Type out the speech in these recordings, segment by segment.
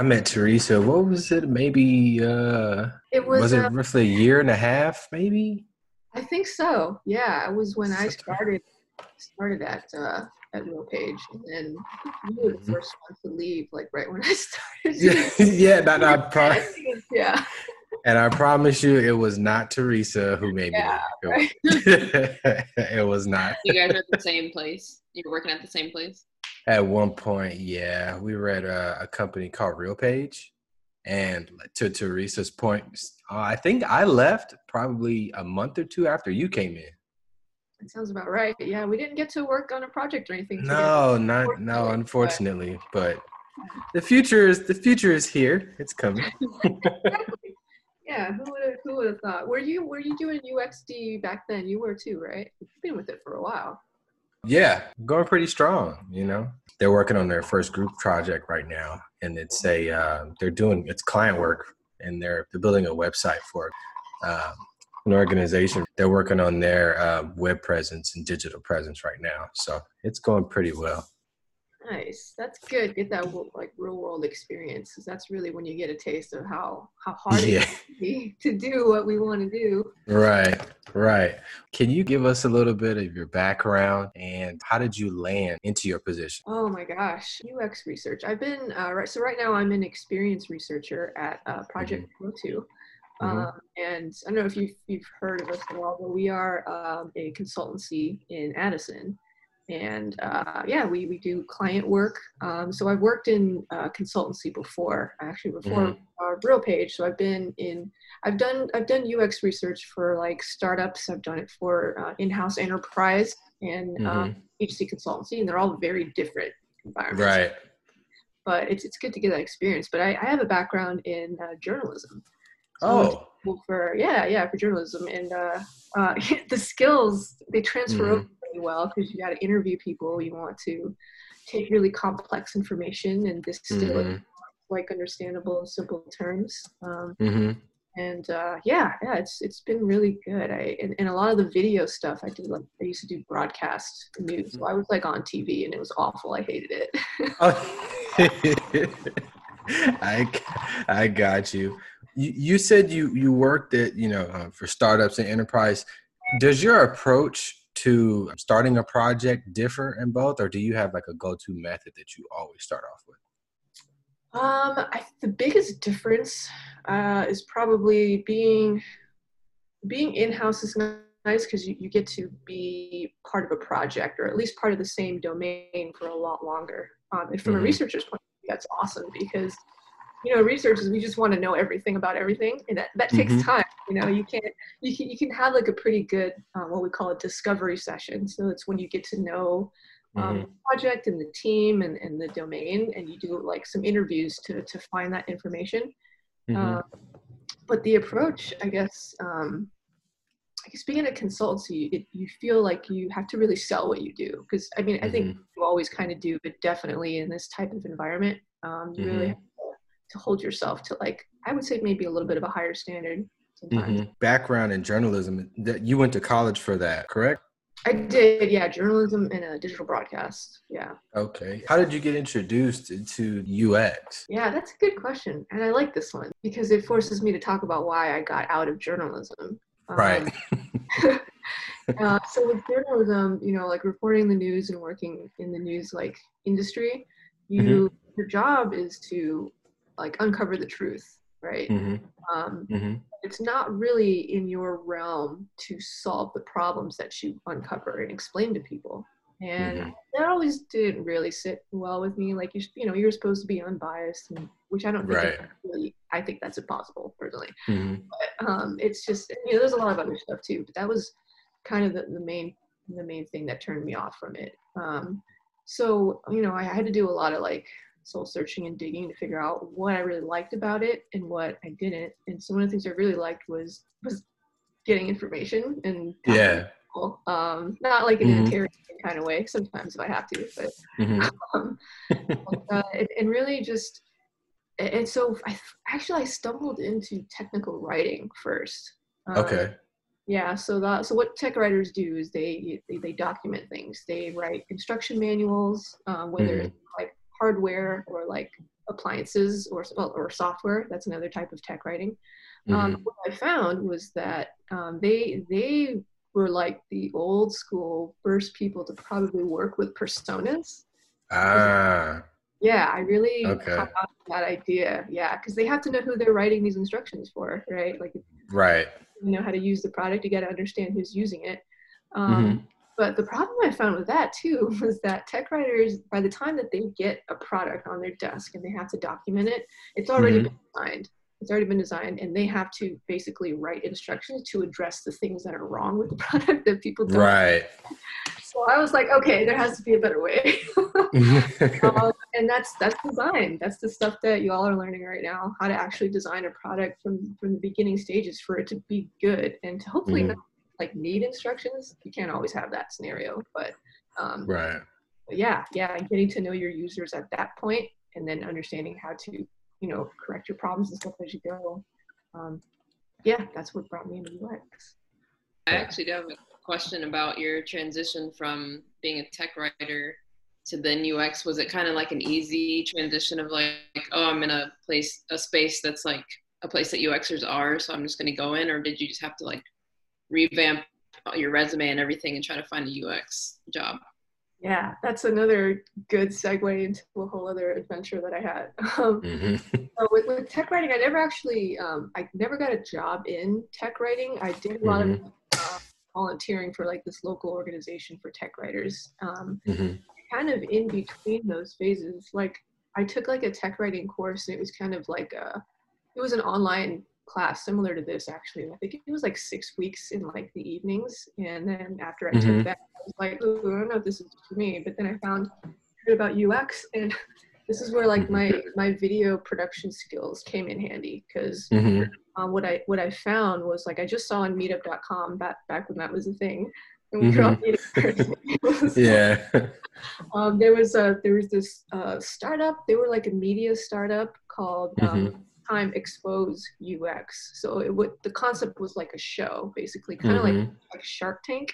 I met Teresa. What was it? Maybe uh It was. was, it uh, roughly a year and a half? Maybe. I think so. Yeah, it was when I started started at uh, at RealPage, and then you were the Mhm. first one to leave, like right when I started. Yeah, yeah. And I, pro- yeah. and I promise you, it was not Teresa who made me. Yeah, leave. It, it was not. You guys are at the same place. You were working at the same place. At one point, yeah, we were at a, a company called RealPage, and to Teresa's point, uh, I think I left probably a month or two after you came in. That sounds about right. Yeah, we didn't get to work on a project or anything. together. No, not no, Unfortunately, unfortunately, but the future is the future is here. It's coming. Exactly. Yeah, who would have who would have thought? Were you were you doing UXD back then? You were too, right? You've been with it for a while. Yeah, going pretty strong. You know, they're working on their first group project right now, and it's a uh, they're doing it's client work, and they're they're building a website for um, an organization. They're working on their uh, web presence and digital presence right now, so it's going pretty well. Nice. That's good. Get that like real world experience, 'cause that's really when you get a taste of how how hard Yeah. it be to do what we want to do. Right, right. Can you give us a little bit of your background and how did you land into your position? Oh my gosh, UX research. I've been uh, right. So right now I'm an experience researcher at uh, Projekt 202 Mhm. Um, and I don't know if you've, you've heard of us at all, but we are um, a consultancy in Addison. And uh, yeah, we, we do client work. Um, so I've worked in uh, consultancy before, actually before Mhm. uh, RealPage. So I've been in, I've done, I've done UX research for like startups. I've done it for uh, in-house enterprise and um, agency consultancy, and they're all very different environments Right. but it's it's good to get that experience. But I, I have a background in uh, journalism. So I went to Oh, for yeah yeah for journalism and uh, uh, the skills they transfer Mhm. over really well because you got to interview people. You want to take really complex information and distill it Mhm. like understandable and simple terms. Um, hmm and uh, yeah, yeah, it's it's been really good. I and, and a lot of the video stuff I did like I used to do broadcast news, so I was like on TV and it was awful. I hated it. I, I got you. you. You said you you worked at you know uh, for startups and enterprise. Does your approach to starting a project differ in both, or do you have like a go-to method that you always start off with? Um, I, the biggest difference uh, is probably being being in house is nice because you, you get to be part of a project or at least part of the same domain for a lot longer. Um, and from a Mhm. researcher's point, of view, that's awesome because you know researchers we just want to know everything about everything, and that, that takes Mhm. time. You know, you can't you can you can have like a pretty good uh, what we call a discovery session. So it's when you get to know um, the project and the team and, and the domain and you do like some interviews to, to find that information Mhm. uh, but the approach i guess um, i guess being in a consultancy it, you feel like you have to really sell what you do because i mean i think you always kind of do but definitely in this type of environment um, you really Mhm. have to, hold yourself to like i would say maybe a little bit of a higher standard Mhm. Background in journalism. That you went to college for that, correct? i did yeah journalism and a digital broadcast yeah Okay. How did you get introduced to UX? Yeah, that's a good question. And I like this one because it forces me to talk about why I got out of journalism. Um, Right. uh, so with journalism, you know, like reporting the news and working in the news like industry, you Mm-hmm. your job is to like uncover the truth, right? hmm Um, hmm it's not really in your realm to solve the problems that you uncover and explain to people. And Mhm. that always didn't really sit well with me. Like you, you know, you're supposed to be unbiased, and, which I don't think Right. really. I think that's impossible, personally. hmm But um, it's just you know, there's a lot of other stuff too. But that was kind of the, the main the main thing that turned me off from it. Um, so you know, I had to do a lot of like soul searching and digging to figure out what I really liked about it and what I didn't. And so one of the things I really liked was was getting information and Yeah. people. Um, not like in Mhm. an interrogation kind of way. Sometimes if I have to, but hmm um, uh, and, and really just and so I actually I stumbled into technical writing first. Um, Okay. Yeah. So that so what tech writers do is they they, they document things. They write instruction manuals, um, whether Mhm. it's like hardware or like appliances or well, or software. That's another type of tech writing. Mhm. Um, what I found was that um, they they were like the old school first people to probably work with personas. ah, Yeah, I really Okay. caught that idea. Yeah, because they have to know who they're writing these instructions for, right? Like right. you know how to use the product, you got to understand who's using it. Um, Mhm. But the problem I found with that too was that tech writers, by the time that they get a product on their desk and they have to document it, it's already Mhm. been designed. It's already been designed, and they have to basically write instructions to address the things that are wrong with the product that people don't. Right. So I was like, okay, there has to be a better way. um, and that's that's design. That's the stuff that you all are learning right now. How to actually design a product from from the beginning stages for it to be good and to hopefully Mhm. not like need instructions. You can't always have that scenario, but um, right. but yeah, yeah, getting to know your users at that point and then understanding how to you know correct your problems and stuff as you go. Um, yeah, that's what brought me into UX. I actually do have a question about your transition from being a tech writer to then UX. Was it kind of like an easy transition of like, oh, I'm in a place, a space that's like a place that UXers are, so I'm just going to go in, or did you just have to like revamp your resume and everything and try to find a UX job? Yeah, that's another good segue into a whole other adventure that I had. Um, Mhm. So with, with tech writing, I never actually, um, I never got a job in tech writing. I did a lot of uh, volunteering for like this local organization for tech writers. Um, Mhm. kind of in between those phases, like I took like a tech writing course, and it was kind of like a, it was an online class similar to this actually. I think it was like six weeks in like the evenings, and then after I Mhm. took that, I was like, Ooh, I don't know if this is for me. But then I found about UX and this is where like my my video production skills came in handy because Mhm. um, what I what I found was like I just saw on Meetup.com back back when that was a thing, and we were all meeting. It was, Yeah. Um, there was a there was this uh, startup. They were like a media startup called um, Time Expose UX. So it would the concept was like a show, basically, kind of like Mhm. like Shark Tank.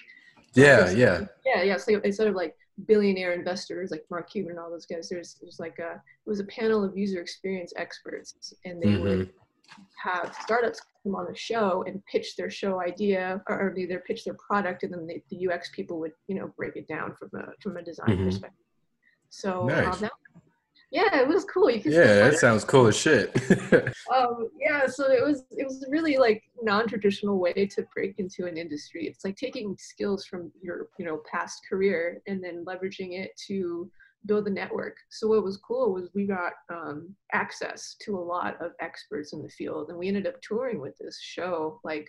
Yeah. Yeah. Yeah, yeah. So instead of like billionaire investors like Mark Cuban and all those guys, there's there's like a it was a panel of user experience experts, and they would Mhm. have startups come on the show and pitch their show idea, or, or either pitch their product, and then the, the UX people would you know break it down from a from a design Mhm. perspective. So Nice. um, that, yeah, it was cool. You Yeah. That sounds cool as shit. um, yeah, so it was it was really like non-traditional way to break into an industry. It's like taking skills from your you know past career and then leveraging it to build a network. So what was cool was we got um, access to a lot of experts in the field, and we ended up touring with this show like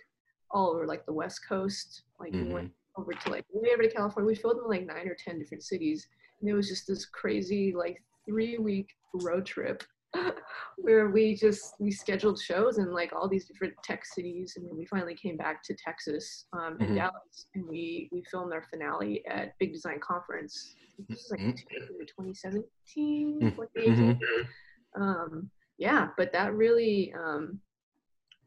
all over like the West Coast. Like we went over to like way over to California. We filmed in like nine or ten different cities, and it was just this crazy like three week road trip where we just we scheduled shows in like all these different tech cities and then we finally came back to texas um, and Mhm. dallas and we we filmed our finale at big design conference this is like Mhm. 2017 Mhm. 2018 um yeah but that really um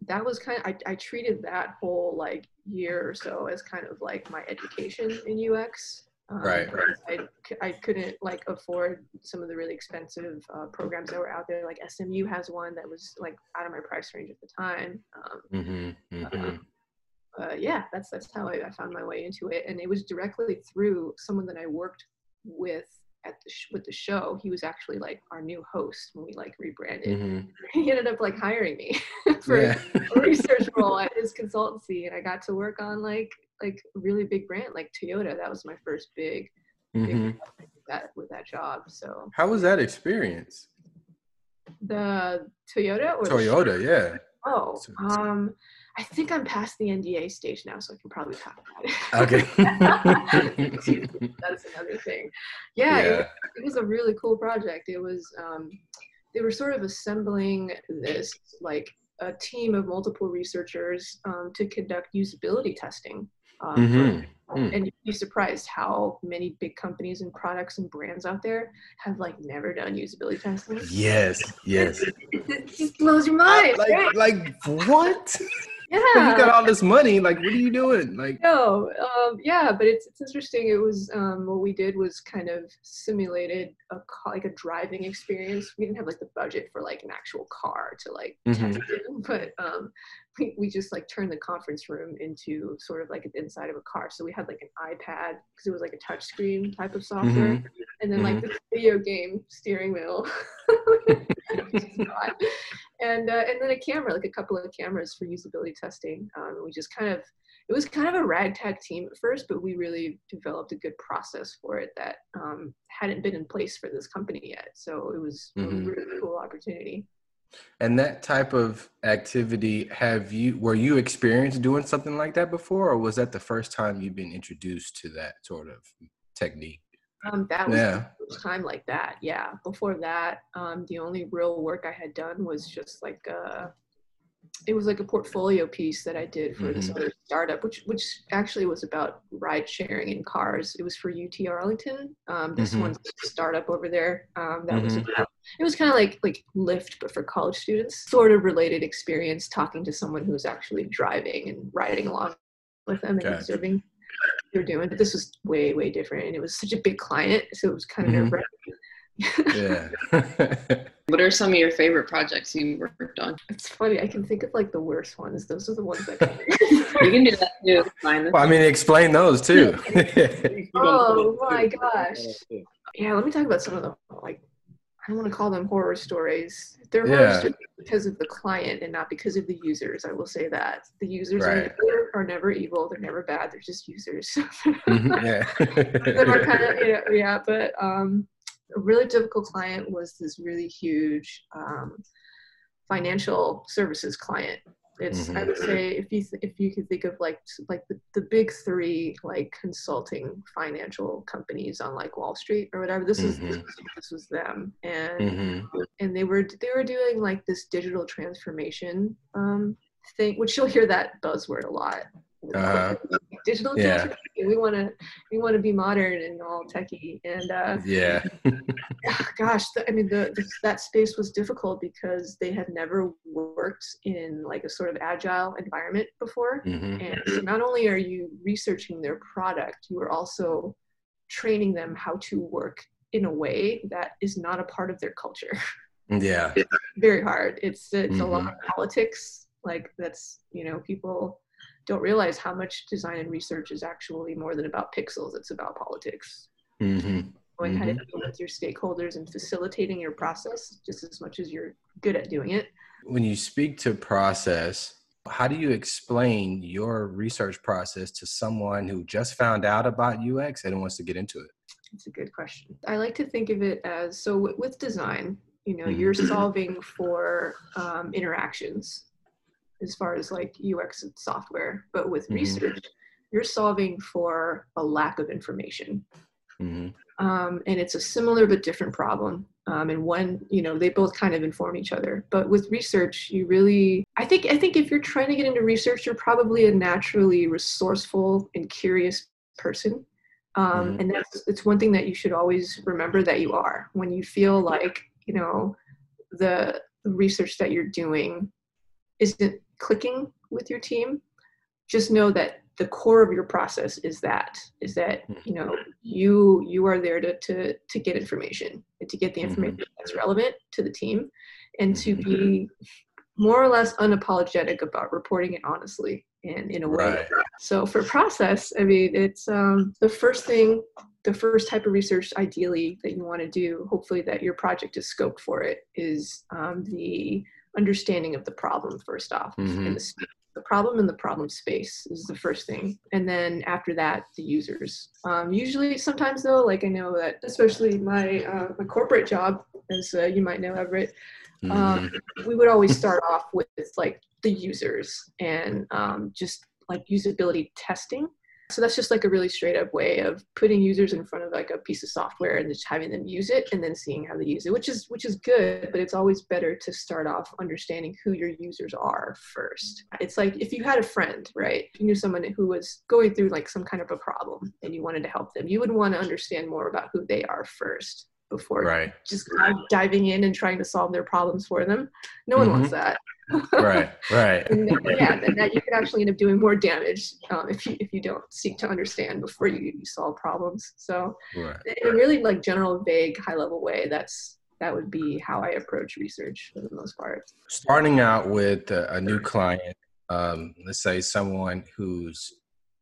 that was kind of I, I treated that whole like year or so as kind of like my education in ux um, Right. I I, couldn't like afford some of the really expensive uh, programs that were out there like smu has one that was like out of my price range at the time um, Mhm. Mhm. uh, yeah, that's that's how I, I found my way into it, and it was directly through someone that I worked with at the sh- with the show. He was actually like our new host when we like rebranded. Mhm. He ended up like hiring me for Yeah. a research role at his consultancy, and I got to work on like like really big brand like Toyota. That was my first big big Mhm. project with that with that job. So How was that experience? the Toyota or the? Toyota. Yeah. Oh, um, I think I'm past the NDA stage now, so I can probably talk about it. Okay. That's another thing. Yeah, It, Yeah. was, it was a really cool project. It was, um, they were sort of assembling this like a team of multiple researchers um, to conduct usability testing. Um, Mhm. Mm. And you'd be surprised how many big companies and products and brands out there have like never done usability testing. Yes. Yes. It just blows your mind. right? Like, like what? Yeah. you got all this money. Like, what are you doing? Like, no, um, yeah, but it's it's interesting. It was um, what we did was kind of simulated a car, like a driving experience. We didn't have like the budget for like an actual car to like mm-hmm. test it, but um, we, we just like turned the conference room into sort of like an inside of a car. So we had like an iPad because it was like a touch screen type of software, mm-hmm. and then mm-hmm. like the video game steering wheel, and uh, and then a camera, like a couple of cameras for usability testing. Um, we just kind of it was kind of a ragtag team at first, but we really developed a good process for it that um, hadn't been in place for this company yet. So it was mm-hmm. a really cool opportunity. And that type of activity, have you were you experienced doing something like that before, or was that the first time you've been introduced to that sort of technique? Um, that was yeah. the first time like that. Yeah. Before that, um, the only real work I had done was just like uh, it was like a portfolio piece that I did for mm-hmm. this other startup, which which actually was about ride sharing in cars. It was for UT Arlington. Um, this mm-hmm. one's startup over there. Um, that mm-hmm. was about, it was kind of like like Lyft, but for college students. Sort of related experience talking to someone who's actually driving and riding along with them and observing what they're doing. But this was way way different, and it was such a big client, so it was kind of mm-hmm. nerve wracking yeah. what are some of your favorite projects you worked on? It's funny. I can think of like the worst ones. Those are the ones that. you can do that too. Fine. Well, I mean, explain those too. oh my gosh. Yeah, let me talk about some of the like. I don't want to call them horror stories. They're yeah. horror stories because of the client and not because of the users. I will say that the users right. are, never, are, never, evil. They're never bad. They're just users. mm-hmm, yeah. kind of yeah, yeah, but um, a really difficult client was this really huge um, financial services client. It's mm-hmm. I would say if you th- if you could think of like like the, the big three like consulting financial companies on like Wall Street or whatever this mm-hmm. is this, this, was them and mm-hmm. and they were they were doing like this digital transformation um, thing which you'll hear that buzzword a lot uh, digital yeah. we want to we want to be modern and all techy and uh, yeah. gosh the, i mean the, the, that space was difficult because they had never worked in like a sort of agile environment before. Mm-hmm. and so not only are you researching their product you are also training them how to work in a way that is not a part of their culture. Yeah. Very hard. It's it's mm-hmm. a lot of politics like that's you know people don't realize how much design and research is actually more than about pixels. It's about politics. Mm-hmm. Going mm-hmm. with your stakeholders and facilitating your process just as much as you're good at doing it. When you speak to process, how do you explain your research process to someone who just found out about UX and wants to get into it? It's a good question. I like to think of it as so with design, you know, mm-hmm. you're solving for um, interactions as far as like UX and software, but with mm-hmm. research, you're solving for a lack of information. Mm-hmm. Um, and it's a similar but different problem. Um, and one, you know, they both kind of inform each other. But with research, you really, I think, I think if you're trying to get into research, you're probably a naturally resourceful and curious person. Um, mm-hmm. And that's it's one thing that you should always remember that you are when you feel like you know the research that you're doing isn't clicking with your team, just know that the core of your process is that is that hmm. you know you you are there to to to get information and to get the mm-hmm. information mm-hmm. that's relevant to the team and to be mm-hmm. more or less unapologetic about reporting it honestly and in a way right. so for process i mean it's um, the first thing the first type of research ideally that you want to do hopefully that your project is scoped for it is um, the understanding of the problem first off mm-hmm. in the, the problem in the problem space is the first thing and then after that the users um, usually sometimes though like i know that especially my uh, my corporate job as uh, you might know everett um, mm-hmm. we would always start off with like the users and um, just like usability testing so that's just like a really straight up way of putting users in front of like a piece of software and just having them use it and then seeing how they use it, which is which is good, but it's always better to start off understanding who your users are first. It's like if you had a friend, right? If you knew someone who was going through like some kind of a problem and you wanted to help them, you would want to understand more about who they are first before right. just diving in and trying to solve their problems for them. No one mm-hmm. wants that. Right, right. and then, yeah, and that you could actually end up doing more damage um, if you if you don't seek to understand before you, you solve problems. So, right. in a really like general, vague, high level way, that's that would be how I approach research for the most part. Starting out with a, a new client, um, let's say someone who's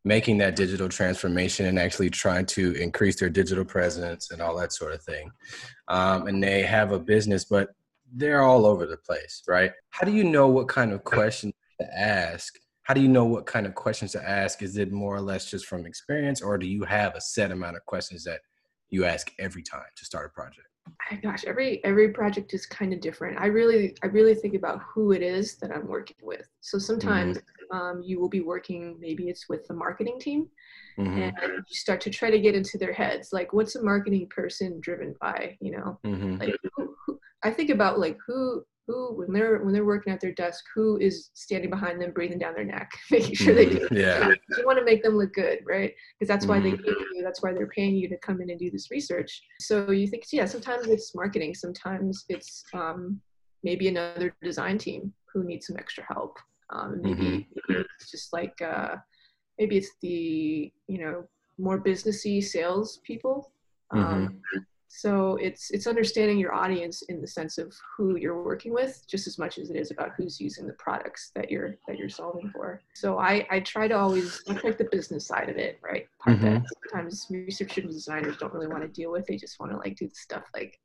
making that digital transformation and actually trying to increase their digital presence and all that sort of thing. Um, and they have a business, but they're all over the place, right? How do you know what kind of questions to ask? How do you know what kind of questions to ask? Is it more or less just from experience, or do you have a set amount of questions that you ask every time to start a project? gosh every every project is kind of different i really i really think about who it is that i'm working with so sometimes mm-hmm. um, you will be working maybe it's with the marketing team mm-hmm. and you start to try to get into their heads like what's a marketing person driven by you know mm-hmm. like who, who, i think about like who who when they're when they're working at their desk who is standing behind them breathing down their neck making sure they do mm-hmm. yeah you want to make them look good right because that's why mm-hmm. they pay you that's why they're paying you to come in and do this research so you think yeah sometimes it's marketing sometimes it's um, maybe another design team who needs some extra help um, maybe, mm-hmm. maybe it's just like uh, maybe it's the you know more businessy sales people um, mm-hmm. So it's it's understanding your audience in the sense of who you're working with, just as much as it is about who's using the products that you're that you're solving for. So I I try to always look like the business side of it, right? Part mm-hmm. that sometimes researchers and designers don't really want to deal with. They just want to like do the stuff like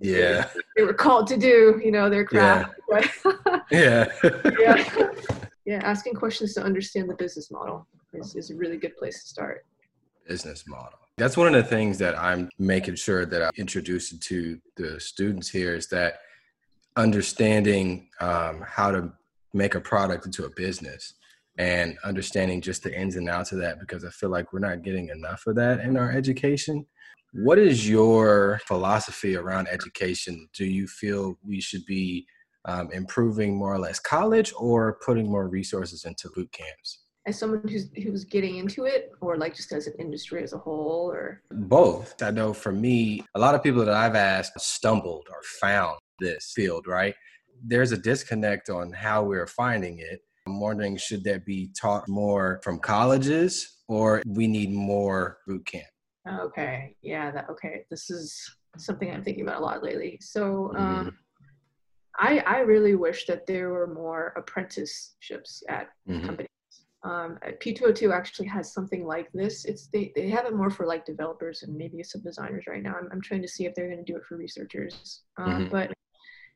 yeah they were called to do, you know, their craft. Yeah. yeah. yeah. Yeah. Asking questions to understand the business model is, is a really good place to start. Business model. That's one of the things that I'm making sure that I introduce to the students here is that understanding um, how to make a product into a business and understanding just the ins and outs of that because I feel like we're not getting enough of that in our education. What is your philosophy around education? Do you feel we should be um, improving more or less college or putting more resources into boot camps? As someone who's who's getting into it or like just as an industry as a whole or? Both. I know for me a lot of people that i've asked stumbled or found this field right? There's a disconnect on how we're finding it. I'm wondering should that be taught more from colleges or we need more boot camp? Okay. Yeah that okay. This is something i'm thinking about a lot lately. So um mm-hmm. I, I really wish that there were more apprenticeships at mm-hmm. companies um, P202 actually has something like this. It's they, they have it more for like developers and maybe some designers right now. I'm, I'm trying to see if they're going to do it for researchers. Um, mm-hmm. But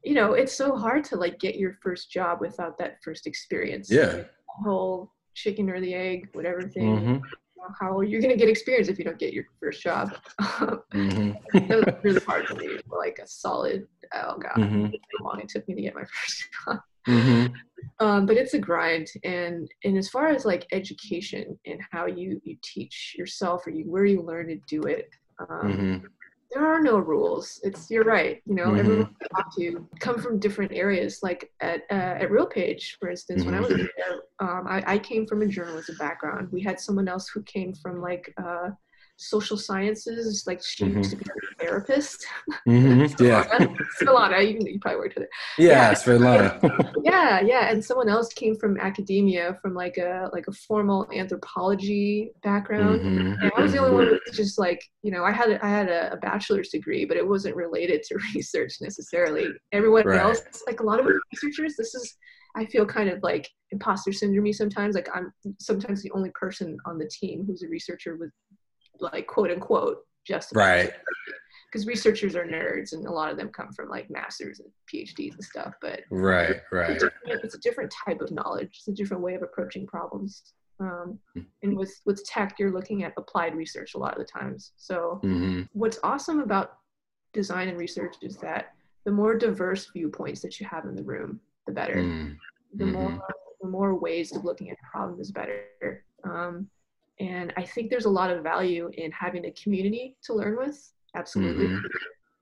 you know, it's so hard to like get your first job without that first experience. Yeah. Like, whole chicken or the egg, whatever thing. Mm-hmm. How are you going to get experience if you don't get your first job? mm-hmm. it was really hard for me like a solid. Oh god, mm-hmm. how long it took me to get my first job. Mm-hmm. Um, but it's a grind, and and as far as like education and how you you teach yourself or you where you learn to do it, um, mm-hmm. there are no rules. It's you're right. You know, mm-hmm. everyone have to come from different areas. Like at uh, at RealPage, for instance, when I was mm-hmm. there, um, I, I came from a journalism background. We had someone else who came from like. Uh, social sciences. Like she mm-hmm. used to be a therapist. Mm-hmm. yeah. Svetlana, you, you probably worked with her. Yeah, yeah. Svetlana. yeah, yeah. And someone else came from academia, from like a like a formal anthropology background. Mm-hmm. And I was the only one who just like, you know, I had a, I had a, a, bachelor's degree, but it wasn't related to research necessarily. Everyone right. else, like a lot of researchers, this is I feel kind of like imposter syndrome sometimes. Like I'm sometimes the only person on the team who's a researcher with like quote unquote just right. Because researchers are nerds and a lot of them come from like masters and phds and stuff but right right it's a, it's a different type of knowledge. It's a different way of approaching problems. Um, hmm. and with with tech you're looking at applied research a lot of the times. So mm-hmm. what's awesome about design and research is that the more diverse viewpoints that you have in the room the better. Mm-hmm. the more the more ways of looking at a problem is better. Um, and I think there's a lot of value in having a community to learn with. Absolutely. Mm-hmm.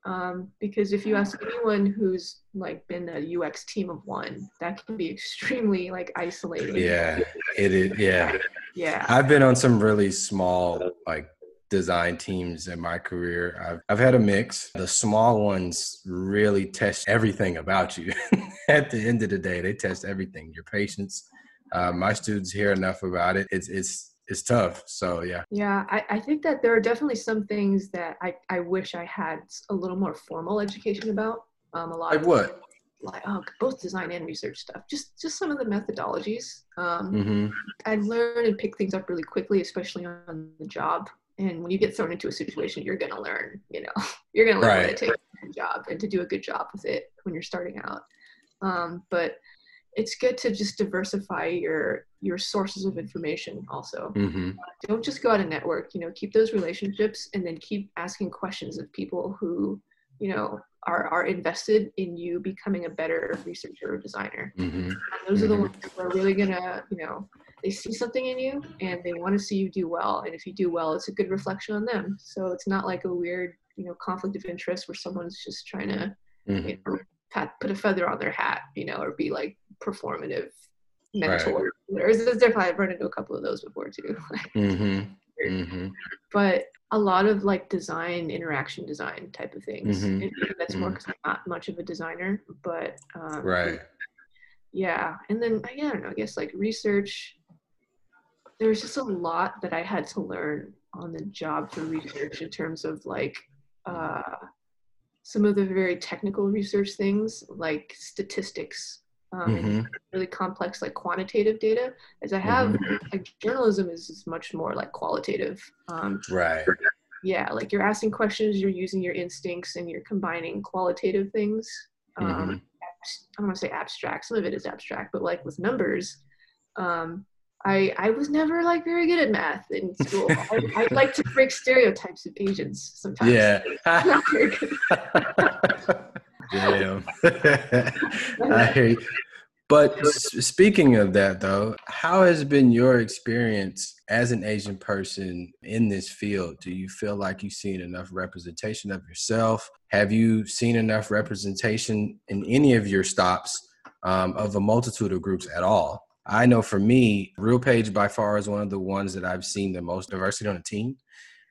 Um, because if you ask anyone who's like been a UX team of one, that can be extremely like isolating. Yeah, it is. Yeah. Yeah. I've been on some really small like design teams in my career. I've, I've had a mix. The small ones really test everything about you. At the end of the day, they test everything your patience. Uh, my students hear enough about it. It's, it's, it's tough. So, yeah. Yeah, I, I think that there are definitely some things that I, I wish I had a little more formal education about. Um, a lot like of what? like oh, both design and research stuff. Just just some of the methodologies. Um, Mm-hmm. I learn and pick things up really quickly, especially on the job. And when you get thrown into a situation, you're gonna learn. You know, you're gonna learn Right. to take a job and to do a good job with it when you're starting out. Um, but it's good to just diversify your your sources of information. Also, Mm-hmm. don't just go out and network. You know, keep those relationships, and then keep asking questions of people who you know are are invested in you becoming a better researcher or designer. Mm-hmm. And those are the Mhm. ones who are really gonna, you know, they see something in you and they want to see you do well. And if you do well, it's a good reflection on them. So it's not like a weird, you know, conflict of interest where someone's just trying to Mm-hmm. you know, pat, put a feather on their hat, you know, or be like performative mentor. There's, there's definitely I've run into a couple of those before too. Mm-hmm. Mm-hmm. but a lot of like design interaction design type of things Mhm. And maybe that's more because i'm not much of a designer but um, Right. yeah and then i don't know i guess like research there's just a lot that i had to learn on the job for research in terms of like uh, some of the very technical research things like statistics um, Mm-hmm. really complex like quantitative data as i have Mhm. like journalism is, is much more like qualitative um, Right. yeah like you're asking questions you're using your instincts and you're combining qualitative things um, Mhm. i don't want to say abstract some of it is abstract but like with numbers um, I, I was never like very good at math in school. I, I like to break stereotypes of Asians sometimes. Yeah. Not very good. Damn. I hear you. But speaking of that, though, how has been your experience as an Asian person in this field? Do you feel like you've seen enough representation of yourself? Have you seen enough representation in any of your stops um, of a multitude of groups at all? I know for me, RealPage by far is one of the ones that I've seen the most diversity on a team.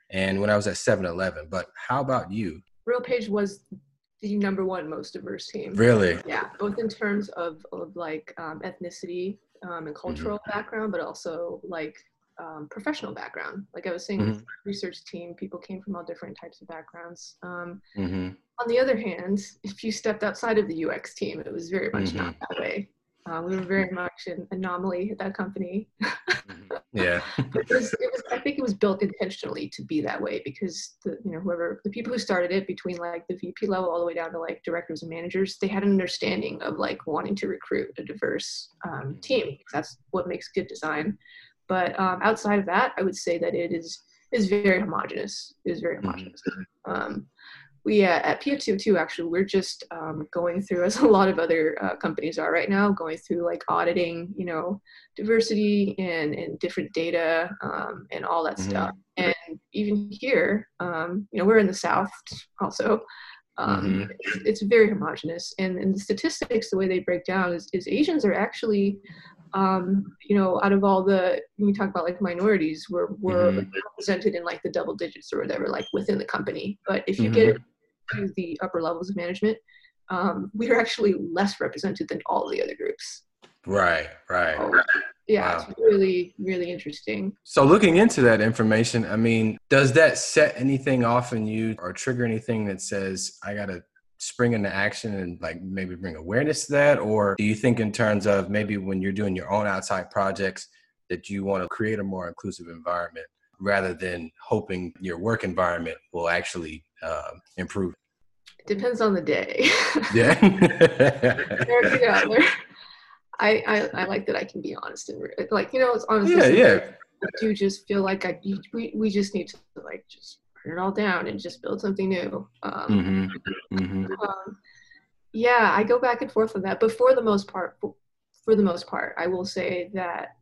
And when I was at 7 Eleven, but how about you? RealPage was the number one most diverse team. Really? Yeah, both in terms of, of like um, ethnicity um, and cultural background, but also like um, professional background. Like I was saying, the research team, people came from all different types of backgrounds. Um, Mm-hmm. on the other hand, if you stepped outside of the UX team, it was very much not that way. Uh, we were very much an anomaly at that company. Yeah. it was, it was, I think it was built intentionally to be that way because the, you know, whoever the people who started it between like the VP level all the way down to like directors and managers, they had an understanding of like wanting to recruit a diverse um, team. That's what makes good design. But um, outside of that, I would say that it is is very homogenous. It is very Mhm. homogenous. Um, we uh, at P202 actually we're just um, going through as a lot of other uh, companies are right now going through like auditing you know diversity and and different data um, and all that Mhm. stuff and even here um, you know we're in the south also um, Mhm. it's, it's very homogenous and, and the statistics the way they break down is, is asians are actually um, you know out of all the when you talk about like minorities we're, we're Mhm. represented in like the double digits or whatever like within the company but if you Mhm. get to the upper levels of management um, we are actually less represented than all the other groups Right, right. so, yeah Wow. it's really really interesting So looking into that information, I mean, does that set anything off in you or trigger anything that says I gotta spring into action and like maybe bring awareness to that? Or do you think in terms of maybe when you're doing your own outside projects that you want to create a more inclusive environment rather than hoping your work environment will actually uh, improve? Depends on the day Yeah. There- you know, there- I, I, I like that I can be honest and re- like you know it's honestly yeah, yeah. I do just feel like I we we just need to like just burn it all down and just build something new. Um, hmm hmm um, yeah, I go back and forth on that, but for the most part, for the most part, I will say that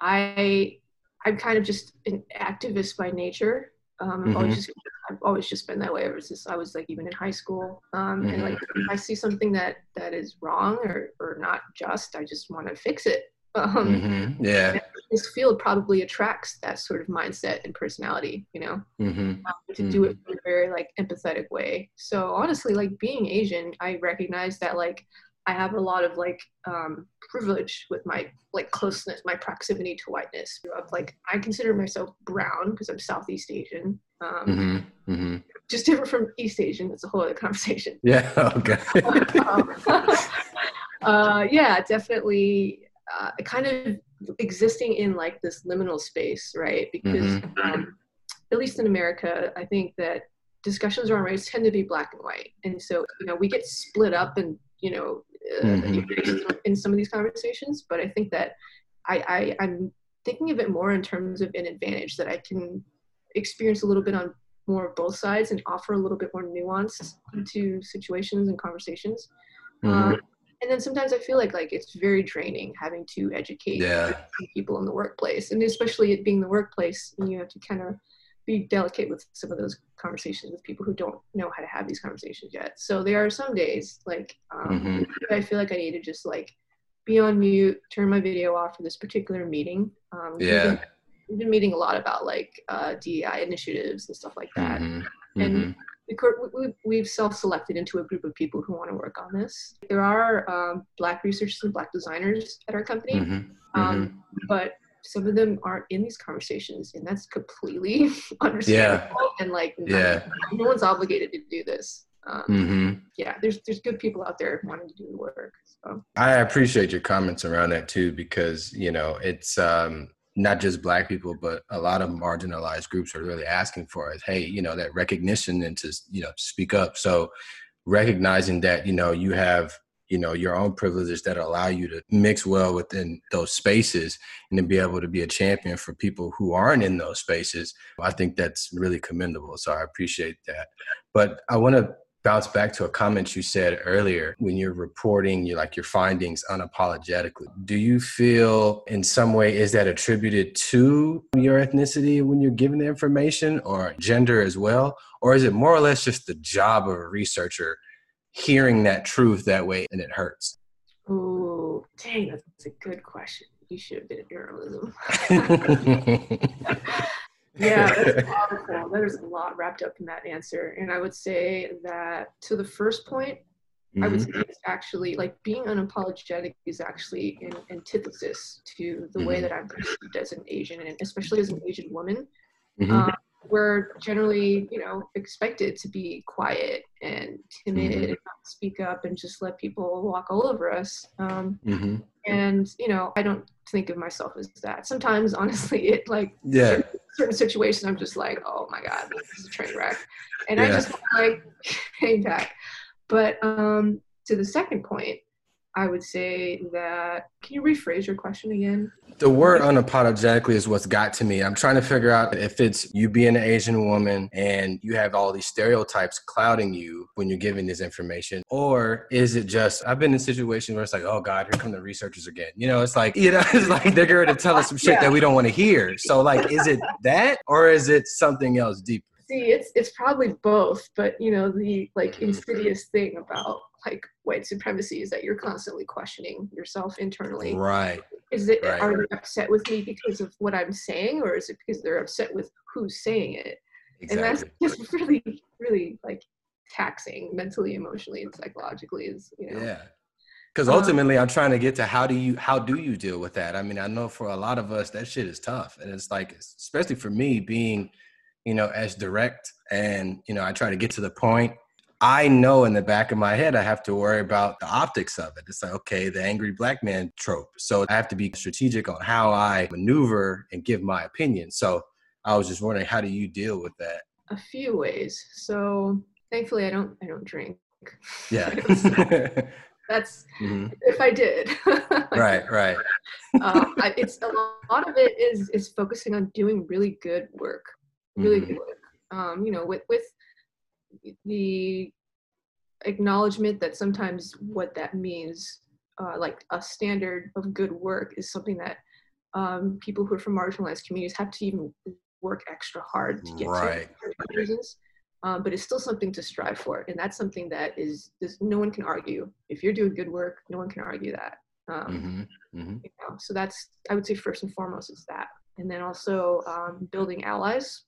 I I'm kind of just an activist by nature. Um, I've always Mhm. just I've always just been that way ever since I was like even in high school. Um, And like if I see something that that is wrong or or not just, I just want to fix it. Um, Mm-hmm. Yeah. This field probably attracts that sort of mindset and personality, you know, Mm-hmm. um, to do it in a very like empathetic way. So honestly, like being Asian, I recognize that like I have a lot of like um, privilege with my like closeness, my proximity to whiteness. Of like I consider myself brown because I'm Southeast Asian. Um, Mm-hmm. Mm-hmm. Just different from East Asian. That's a whole other conversation. Yeah. Okay. um, uh, yeah, definitely. Uh, kind of existing in like this liminal space, right? Because um, at least in America, I think that discussions around race tend to be black and white, and so you know we get split up and you know uh, Mhm. in some of these conversations. But I think that I, I I'm thinking of it more in terms of an advantage that I can experience a little bit on more of both sides and offer a little bit more nuance to situations and conversations. Mhm. Um, and then sometimes I feel like like it's very draining having to educate Yeah. people in the workplace, and especially it being the workplace, and you have to kind of be delicate with some of those conversations with people who don't know how to have these conversations yet. So there are some days like um, Mhm. I feel like I need to just like be on mute, turn my video off for this particular meeting. Um, we've been- Yeah. we've been meeting a lot about like uh, DEI initiatives and stuff like that. Mhm. And Mhm. we we've self-selected into a group of people who want to work on this. There are um, Black researchers and Black designers at our company, Mhm. um, but some of them aren't in these conversations, and that's completely understandable. yeah. And like, Yeah. no one's obligated to do this. Um, Mhm. Yeah, there's there's good people out there wanting to do the work. So I appreciate your comments around that too, because you know it's um, not just Black people, but a lot of marginalized groups are really asking for is, hey, you know, that recognition and to you know speak up. So recognizing that you know you have you know your own privileges that allow you to mix well within those spaces and to be able to be a champion for people who aren't in those spaces i think that's really commendable. So i appreciate that. But i want to bounce back to a comment you said earlier. When you're reporting your like your findings unapologetically do you feel in some way is that attributed to your ethnicity when you're giving the information or gender as well? Or is it more or less just the job of a researcher hearing that truth that way and it hurts Oh, dang, that's a good question. You should have been in journalism. yeah, that's powerful. There's a lot wrapped up in that answer. And I would say that to the first point, I would Mhm. say it's actually like being unapologetic is actually an antithesis to the way Mhm. that I'm perceived as an Asian, and especially as an Asian woman. Mhm. Um, we're generally, you know, expected to be quiet and timid Mhm. and not speak up and just let people walk all over us. Um, Mhm. and you know, I don't think of myself as that. Sometimes, honestly, it like yeah certain, certain situations, I'm just like, oh my god, this is a train wreck, and I just like hang back. But um, to the second point, I would say that. Can you rephrase your question again? The word unapologetically is what's got to me. I'm trying to figure out if it's you being an Asian woman and you have all these stereotypes clouding you when you're giving this information, or is it just I've been in situations where it's like, oh God, here come the researchers again. You know, it's like you know, it's like they're going to tell us some shit Yeah. that we don't want to hear. So like, is it that or is it something else deeper? See, it's it's probably both, but you know, the like insidious thing about like white supremacy is that you're constantly questioning yourself internally. Right. Is it Right. are they upset with me because of what I'm saying, or is it because they're upset with who's saying it? Exactly. And that's just really, really like taxing mentally, emotionally, and psychologically. Is you know, Yeah. Because Um, ultimately, I'm trying to get to how do you how do you deal with that? I mean, I know for a lot of us that shit is tough, and it's like, especially for me being, you know, as direct and you know, I try to get to the point. I know in the back of my head I have to worry about the optics of it. It's like, okay, the angry black man trope. So I have to be strategic on how I maneuver and give my opinion. So I was just wondering, how do you deal with that? a few ways. So thankfully, I don't I don't drink. Yeah. That's Mhm. if I did. Right. Right. um, I, it's a lot of it is is focusing on doing really good work, really Mhm. good work. Um, you know, with with the acknowledgement that sometimes what that means, uh, like a standard of good work, is something that um, people who are from marginalized communities have to even work extra hard to get Right. to reasons. Um, but it's still something to strive for, and that's something that is, is no one can argue. If you're doing good work, no one can argue that. Um, Mm-hmm. Mm-hmm. you know, so that's I would say first and foremost is that, and then also um, building allies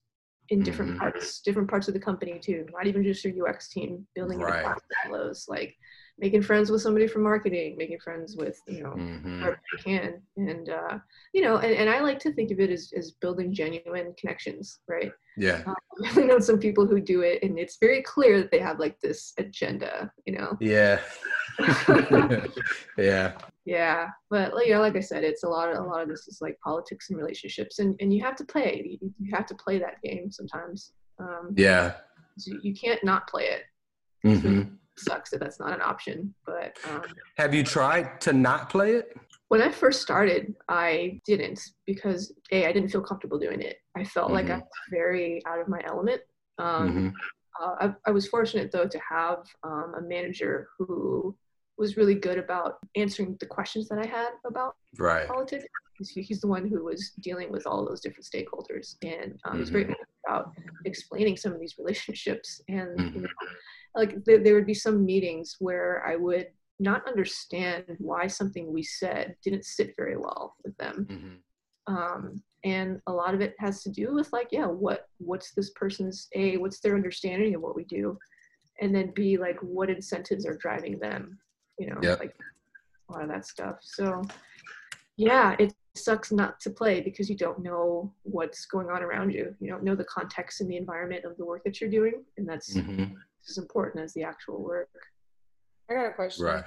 in different Mhm. parts, different parts of the company too. Not even just your UX team, building Right. silos, like making friends with somebody from marketing, making friends with you know Mm-hmm. wherever you can, and uh, you know, and, and I like to think of it as as building genuine connections, right? Yeah. Um, I know some people who do it, and it's very clear that they have like this agenda, you know. Yeah. yeah. Yeah, but like, you know, like I said, it's a lot of a lot of this is like politics and relationships, and and you have to play. You, you have to play that game sometimes. Um, Yeah. so you can't not play it. hmm sucks that that's not an option. But um, Have you tried to not play it? when I first started, I didn't because a I didn't feel comfortable doing it. I felt like I Mhm. was very out of my element. Um, Mhm. uh, I, I was fortunate though to have um, a manager who was really good about answering the questions that I had about Right. politics. He's, he's the one who was dealing with all those different stakeholders, and um, he's very good about explaining some of these relationships. And you Mhm. know, like there, there would be some meetings where I would not understand why something we said didn't sit very well with them. Mhm. Um, and a lot of it has to do with like, yeah, what what's this person's a what's their understanding of what we do, and then b like what incentives are driving them, you know, Yep. like a lot of that stuff. So yeah, it sucks not to play because you don't know what's going on around you. You don't know the context and the environment of the work that you're doing, and that's Mhm. as important as the actual work. I got a question. Right.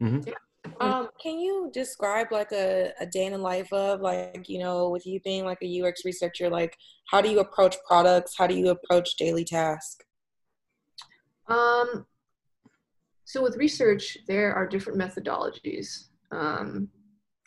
Mhm. Um, can you describe like a, a day in the life of like, you know, with you being like a UX researcher, like how do you approach products? How do you approach daily tasks? Um, so with research, there are different methodologies. Um,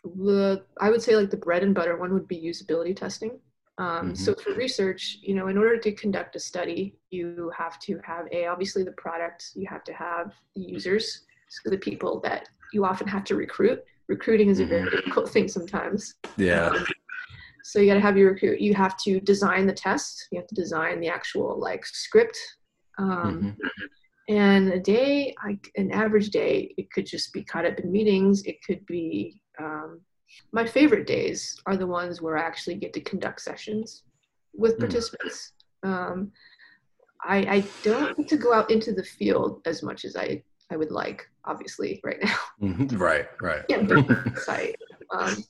the I would say like the bread and butter one would be usability testing. Um, So for research, you know, in order to conduct a study, you have to have a obviously the product. You have to have the users, so the people that you often have to recruit. Recruiting is a very difficult thing sometimes. Yeah. Um, so you got to have your recruit. You have to design the test. You have to design the actual like script. Um, Mhm. And a day, like an average day, it could just be caught up in meetings. It could be. Um, my favorite days are the ones where I actually get to conduct sessions with Mm. participants. Um, I, I don't get to go out into the field as much as I, I would like, obviously, right now. Mhm. Right. Right. Yeah, site. Um,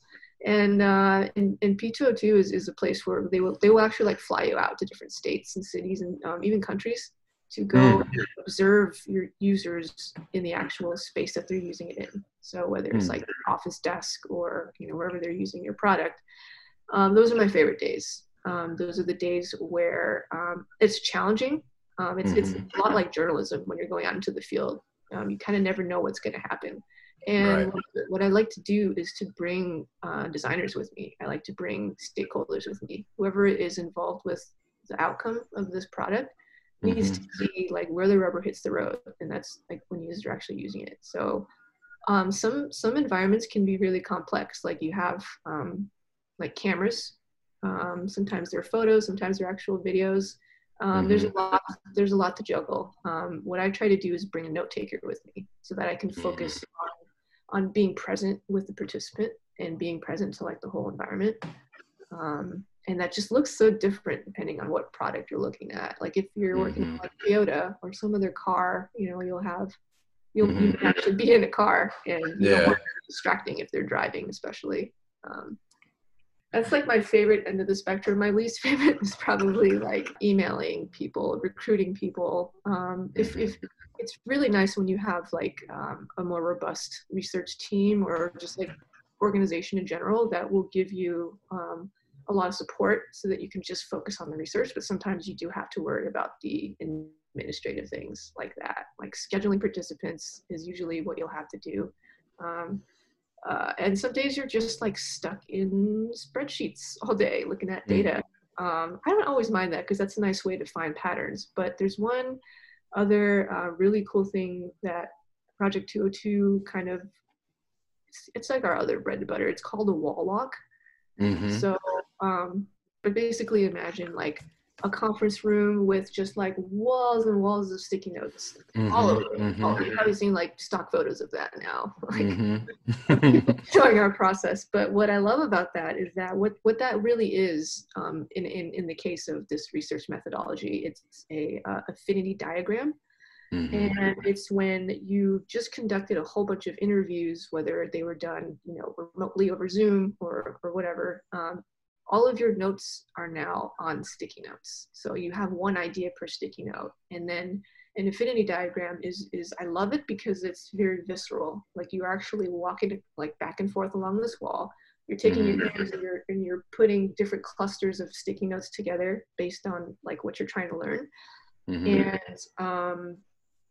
and uh, and, and P202 is, is a place where they will they will actually like fly you out to different states and cities and um, even countries to go Mm. observe your users in the actual space that they're using it in. So whether it's Mm. like office desk or you know wherever they're using your product, um, those are my favorite days. Um, those are the days where um, it's challenging. Um, it's it's a lot like journalism when you're going out into the field. Um, you kind of never know what's going to happen. And Right. what, what I like to do is to bring uh, designers with me. I like to bring stakeholders with me. Whoever is involved with the outcome of this product needs to see like where the rubber hits the road, and that's like when users are actually using it. So um, some some environments can be really complex. Like you have um, like cameras. Um, sometimes they're photos. Sometimes they're actual videos. Um, There's a lot. There's a lot to juggle. Um, what I try to do is bring a note taker with me so that I can focus on on being present with the participant and being present to like the whole environment. Um, and that just looks so different depending on what product you're looking at. Like if you're working on Mhm. like Toyota or some other car, you know, you'll have you'll you Mhm. can actually be in a car and you Yeah. don't want it distracting if they're driving, especially. Um, that's like my favorite end of the spectrum. My least favorite is probably like emailing people, recruiting people. Um, if, if it's really nice when you have like um, a more robust research team or just like organization in general that will give you um, a lot of support so that you can just focus on the research. But sometimes you do have to worry about the administrative things like that. Like scheduling participants is usually what you'll have to do. Um, uh, and some days you're just like stuck in spreadsheets all day looking at Mm. data. Um, I don't always mind that because that's a nice way to find patterns. But there's one other uh, really cool thing that Projekt 202 kind of it's, it's like our other bread and butter. It's called a wall walk. Mhm. So, um, but basically imagine like a conference room with just like walls and walls of sticky notes all over. Mhm, All-. You've probably seen like stock photos of that now, like Mhm. showing our process. But what I love about that is that what what that really is, um, in in in the case of this research methodology, it's a uh, affinity diagram. Mhm. And it's when you've just conducted a whole bunch of interviews, whether they were done, you know, remotely over Zoom or or whatever. Um, all of your notes are now on sticky notes. So you have one idea per sticky note, and then an affinity diagram is is I love it because it's very visceral. Like you're actually walking like back and forth along this wall. You're taking your hands and you're and you're putting different clusters of sticky notes together based on like what you're trying to learn Mhm. and um,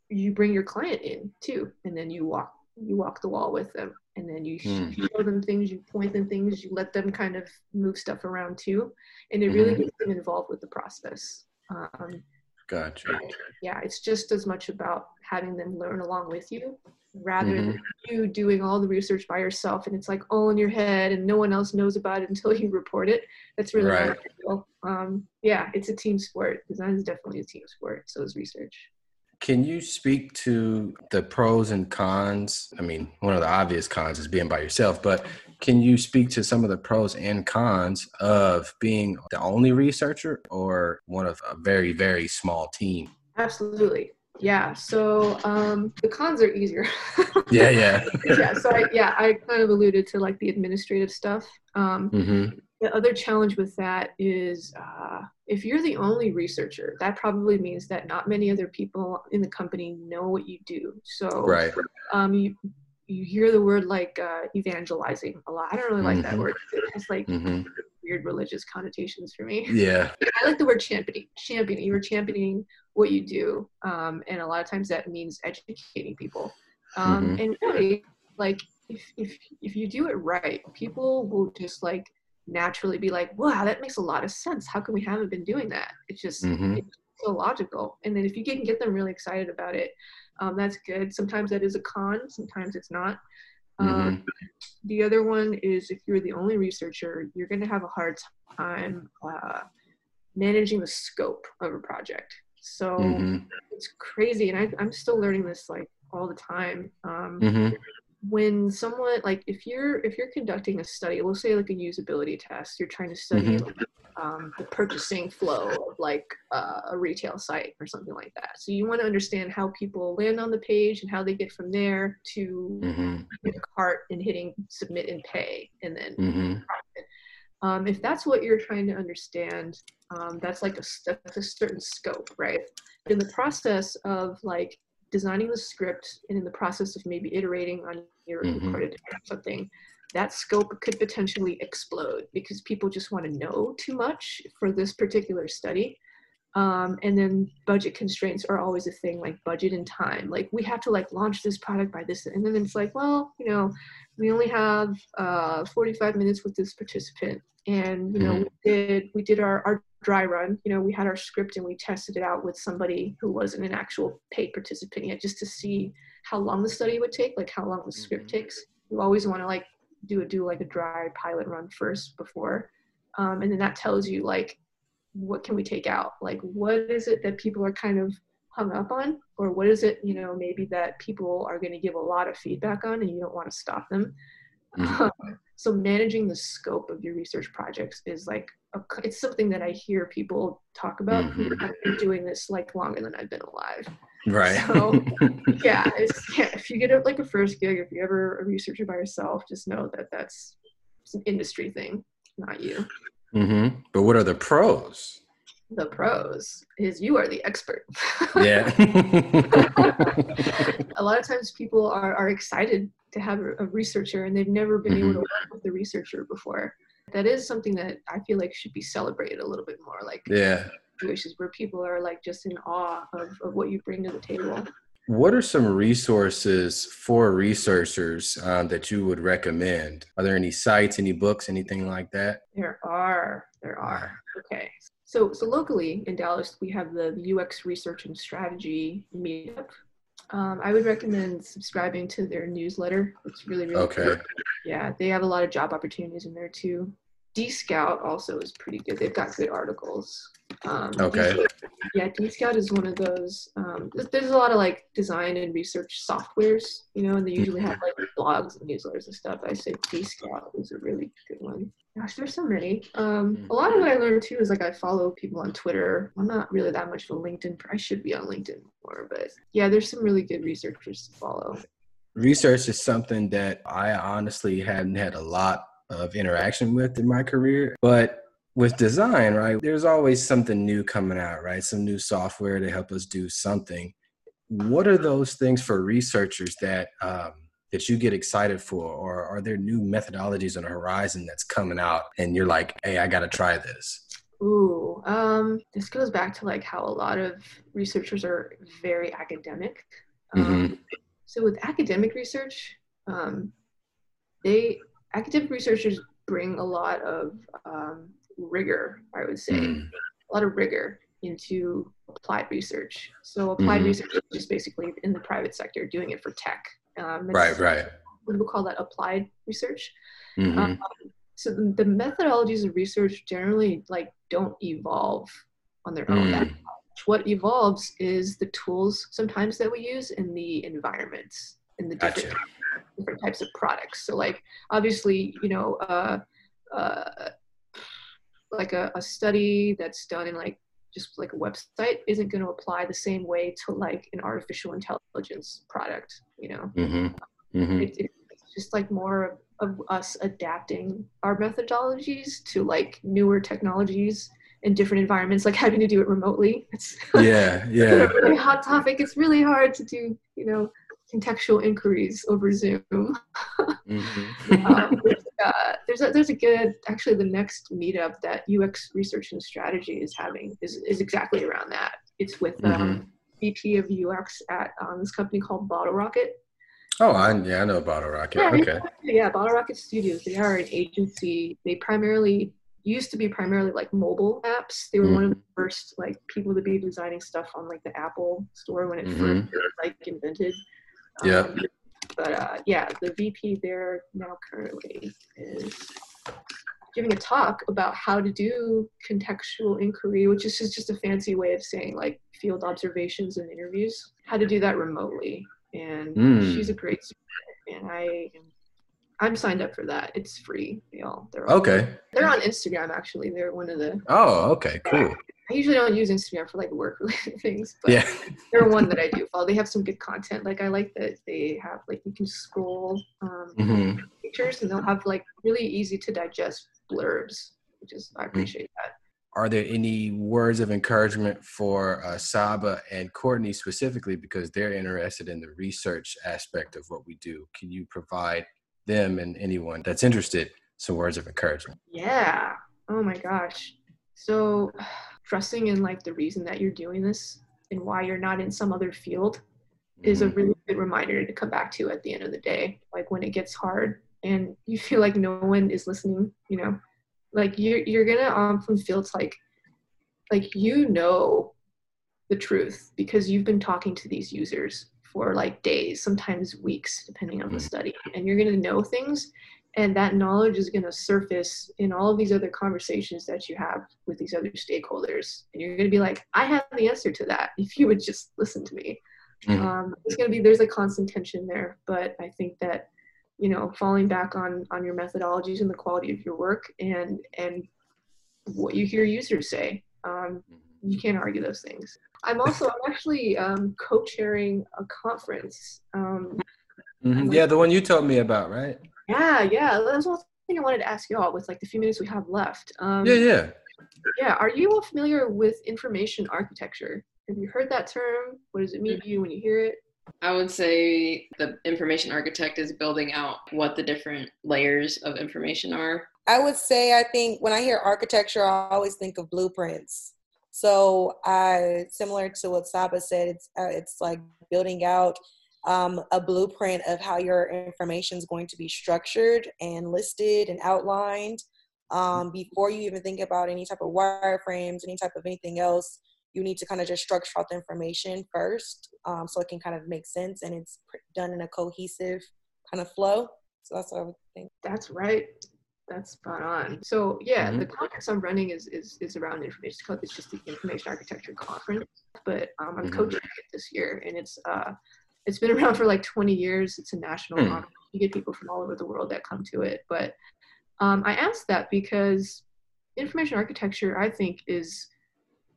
you bring your client in too and then you walk you walk the wall with them and then you Mm. show them things you point them things you let them kind of move stuff around too and it really Mhm. gets them involved with the process um, Gotcha. yeah it's just as much about having them learn along with you rather Mhm. than you doing all the research by yourself and it's like all in your head and no one else knows about it until you report it that's really Right. um, yeah it's a team sport design is definitely a team sport so is research Can you speak to the pros and cons? I mean, one of the obvious cons is being by yourself, but can you speak to some of the pros and cons of being the only researcher or one of a very, very small team? Absolutely. Yeah. So um, the cons are easier. Yeah, yeah. yeah. So I, yeah, I kind of alluded to like the administrative stuff. Um, hmm the other challenge with that is uh, if you're the only researcher, that probably means that not many other people in the company know what you do. So Right. um, you you hear the word like uh, evangelizing a lot. I don't really like that Mhm. word. It's has like hmm weird religious connotations for me. Yeah. I like the word championing. Championing. You're championing what you do, um, and a lot of times that means educating people. Um, Mhm. And really, like if if if you do it right, people will just like naturally be like, "Wow, that makes a lot of sense. How come we haven't been doing that?" It's just Mhm. it's so logical. And then if you can get them really excited about it, um, that's good. Sometimes that is a con. Sometimes it's not. Um, Mhm. the other one is if you're the only researcher, you're going to have a hard time uh, managing the scope of a project. So Mhm. it's crazy, and I, I'm still learning this like all the time. Um, Mhm. When someone like if you're if you're conducting a study, we'll say like a usability test, you're trying to study um, the purchasing flow of like uh, a retail site or something like that. So you want to understand how people land on the page and how they get from there to Mhm. the cart and hitting submit and pay and then Mhm. um, if that's what you're trying to understand um, that's like a, that's a certain scope right in the process of like designing the script and in the process of maybe iterating on your Mhm. recorded something that scope could potentially explode because people just want to know too much for this particular study. Um, and then budget constraints are always a thing like budget and time. Like we have to like launch this product by this and then it's like well you know we only have uh, 45 minutes with this participant. And you know we did we did our, our dry run. You know we had our script and we tested it out with somebody who wasn't an actual paid participant yet just to see how long the study would take like how long the script Mhm. takes. You always want to like do a do like a dry pilot run first before. Um, and then that tells you like what can we take out? Like what is it that people are kind of hung up on? Or what is it you know maybe that people are going to give a lot of feedback on and you don't want to stop them? Mhm. So managing the scope of your research projects is like a, it's something that i hear people talk about who Mhm. have been doing this like longer than i've been alive Right. So- yeah, it's, yeah if you get a, like a first gig if you're ever a researcher by yourself just know that that's it's an industry thing not you hmm But what are the pros? the pros is you are the expert Yeah. a lot of times people are, are excited to have a, a researcher and they've never been able to work with the researcher before that is something that i feel like should be celebrated a little bit more like yeah. situations where people are like just in awe of, of what you bring to the table What are some resources for researchers um, that you would recommend? Are there any sites, any books, anything like that? there are there are okay so so locally in dallas we have the ux research and strategy meetup um, i would recommend subscribing to their newsletter it's really really Okay. good. yeah they have a lot of job opportunities in there too DScout also is pretty good they've got good articles Um, Okay. D- yeah, DScout is one of those. Um, there's, there's a lot of like design and research softwares, you know, and they usually have like blogs and newsletters and stuff. I say DScout is a really good one. Gosh, there's so many. Um, a lot of what I learned too is like I follow people on Twitter. I'm not really that much of a LinkedIn. I should be on LinkedIn more, but yeah, there's some really good researchers to follow. research is something that I honestly hadn't had a lot of interaction with in my career. But with design, right, there's always something new coming out, right? Some new software to help us do something. What are those things for researchers that um, that you get excited for, or are there new methodologies on the horizon that's coming out, and you're like, "Hey, I got to try this." Ooh, um, this goes back to like how a lot of researchers are very academic. Um, So with academic research, um, they academic researchers bring a lot of um, rigor. I would say Mm. a lot of rigor into applied research. So applied Mhm. research is just basically in the private sector doing it for tech. Um, Right, right. People call that applied research. Mhm. Um, so the, the methodologies of research generally like don't evolve on their own. That Mm. what evolves is the tools sometimes that we use in the environments in the different, Gotcha. different types of products so like obviously you know uh, uh, like a, a study that's done in like just like a website isn't going to apply the same way to like an artificial intelligence product you know Mhm. Mhm. it, it's just like more of, of us adapting our methodologies to like newer technologies in different environments like having to do it remotely it's Yeah, yeah. a really hot topic it's really hard to do you know contextual inquiries over zoom Mhm. um, uh, there's a there's a good actually the next meetup that ux research and strategy is having is, is exactly around that it's with um, vp of ux at um, this company called bottle rocket Oh, I, yeah, I know Bottle Rocket. Yeah, Okay. Yeah, Bottle Rocket Studios. They are an agency. They primarily used to be primarily like mobile apps. They were one of the first like people to be designing stuff on like the Apple store when it Mhm. first like invented. Yeah. Um, but uh, yeah, the VP there now currently is giving a talk about how to do contextual inquiry, which is just, just a fancy way of saying like field observations and interviews. How to do that remotely, and Mm. she's a great speaker, and I am I'm signed up for that. It's free. They all they're all, Okay. they're on Instagram actually. They're one of the Oh, okay. Cool. I usually don't use Instagram for like work related things, but Yeah. they're one that I do follow. They have some good content. Like I like that they have like you can scroll um, hmm pictures and they'll have like really easy to digest blurbs, which is Mm. I appreciate that. Are there any words of encouragement for uh, Saba and Courtney specifically because they're interested in the research aspect of what we do? Can you provide them and anyone that's interested some words of encouragement? Yeah. Oh my gosh. So trusting in like the reason that you're doing this and why you're not in some other field is a Mhm. really good reminder to come back to at the end of the day. Like when it gets hard and you feel like no one is listening, you know, like you're you're gonna often feel it's like like you know the truth because you've been talking to these users for like days, sometimes weeks, depending on the Mhm. study, and you're gonna know things and that knowledge is going to surface in all of these other conversations that you have with these other stakeholders and you're going to be like i have the answer to that if you would just listen to me Mhm. um, it's going to be there's a constant tension there but i think that you know falling back on on your methodologies and the quality of your work and and what you hear users say um, you can't argue those things i'm also i'm actually um, co-chairing a conference um, Mhm. Yeah, the one you told me about, right? Yeah, yeah. That's one thing I wanted to ask y'all with like the few minutes we have left. Um, Yeah, yeah. yeah. Are you all familiar with information architecture? Have you heard that term? What does it mean to you when you hear it? I would say the information architect is building out what the different layers of information are. I would say I think when I hear architecture, I always think of blueprints. So I similar to what Saba said, it's uh, it's like building out um, a blueprint of how your information is going to be structured and listed and outlined um, before you even think about any type of wireframes, any type of anything else. You need to kind of just structure out the information first, um, so it can kind of make sense and it's done in a cohesive kind of flow. So that's what I would think. That's right. that's spot on. So yeah, Mhm. the conference I'm running is is is around information. It's called it's just the Information Architecture Conference, but um, I'm Mhm. coaching it this year, and it's uh it's been around for like 20 years. It's a national Hmm. conference. You get people from all over the world that come to it. But um, I asked that because information architecture, I think, is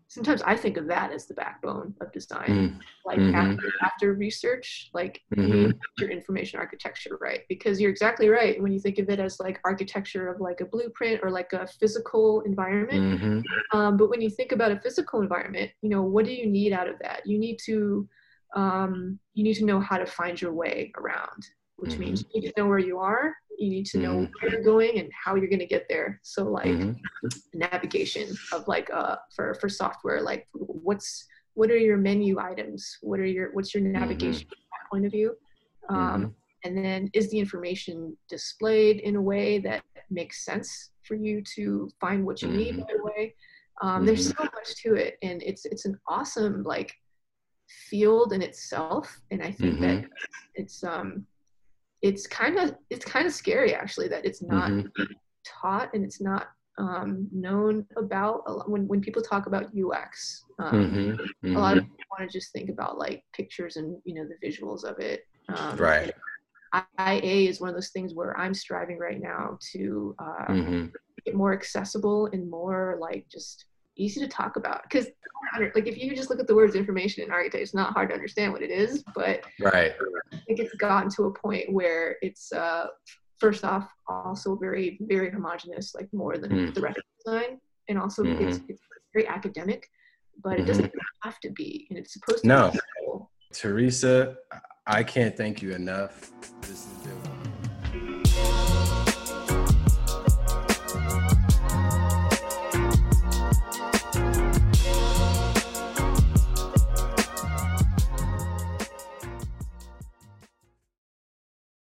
sometimes I think of that as the backbone of design. Mm, Like Mhm. after, after research, like Mhm. need your information architecture right because you're exactly right when you think of it as like architecture of like a blueprint or like a physical environment. mhm, Um, but when you think about a physical environment, you know, what do you need out of that? You need to um, you need to know how to find your way around, which means you need to know where you are. You need to know Mhm. where you're going and how you're going to get there. So like mhm, navigation of like uh for for software, like what's what are your menu items? What are your what's your navigation from that point of view? Um, and then is the information displayed in a way that makes sense for you to find what you need Mhm. right away um, there's so much to it and it's it's an awesome like field in itself and i think that it's um it's kind of it's kind of scary actually that it's not Mhm. taught and it's not um, known about a lot, when when people talk about ux um, Mhm. a lot of Mhm. people want to just think about like pictures and you know the visuals of it um, Right. IA is one of those things where I'm striving right now to uh, get more accessible and more like just easy to talk about. Because like if you just look at the words information and architect, it's not hard to understand what it is. But Right. I think it's gotten to a point where it's uh, first off also very very homogenous, like more than Mm. the rest of design, and also Mhm. it's, it's very academic. But it doesn't have to be, and it's supposed to. No. Be simple. Teresa, I can't thank you enough. This has been